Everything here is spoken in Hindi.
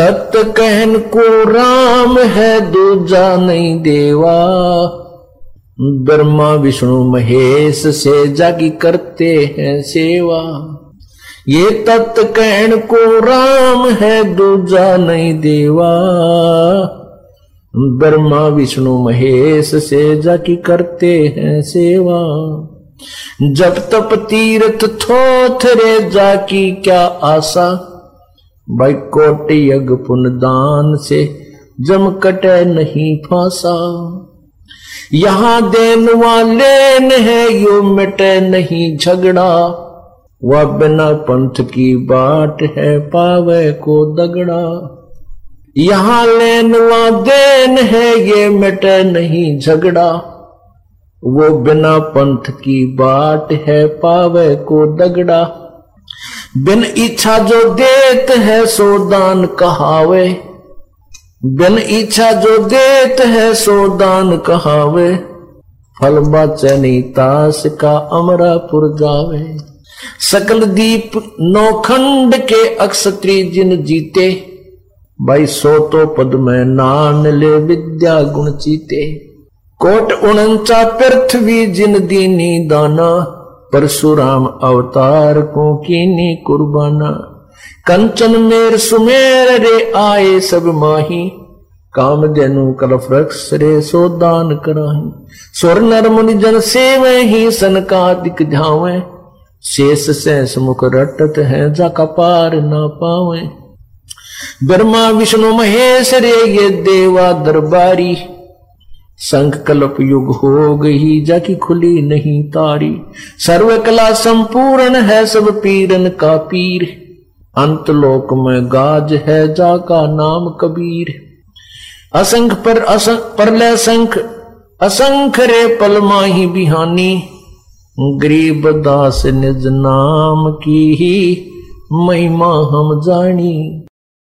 तत् कहन को राम है, दूजा नहीं देवा। ब्रह्मा, विष्णु, महेश से जागी करते हैं सेवा। ये तत् कहन को राम है, दूजा नहीं देवा। ब्रह्मा, विष्णु, महेश से जाकी करते हैं सेवा। जब तप तीर्थ थोथरे जाकी क्या आशा? भाई कोट यज्ञ पुन दान से जम कटे नहीं फांसा। यहाँ देन वाले है यो मिटे नहीं झगड़ा। वह बिना पंथ की बाट है, पावे को दगड़ा। यहाँ लेन देन है, ये मिटे नहीं झगड़ा। वो बिना पंथ की बाट है, पावे को दगड़ा। बिन इच्छा जो देत है सो दान कहावे। बिन इच्छा जो देत है सो दान कहावे। फल बचनी तास का अमरापुर जावे। सकल दीप नौखंड के अक्षत्री जिन जीते। भाई सो तो पद में नान ले विद्या गुण चीते। कोट उनचा पृथ्वी जिन दीनी दाना। परशुराम अवतार को कीनी कुर्बाना। कंचन मेर सुमेर रे आए सब माही। काम जनु कलफ रक्ष रे सो दान कराही। स्वर नर मुनि जन सेवे ही सन का दिक जावे शेष से मुख रटत है जा कपार ना पावे। ब्रह्मा, विष्णु, महेश रे ये देवा दरबारी। संख कल्प युग हो गई, जाकी खुली नहीं तारी। सर्व कला संपूर्ण है, सब पीरन का पीर। अंत लोक में गाज है जा का नाम कबीर। असंख पर असंख परलय संख, असंख रे पल माही बिहानी। गरीब दास निज नाम की ही महिमा हम जानी।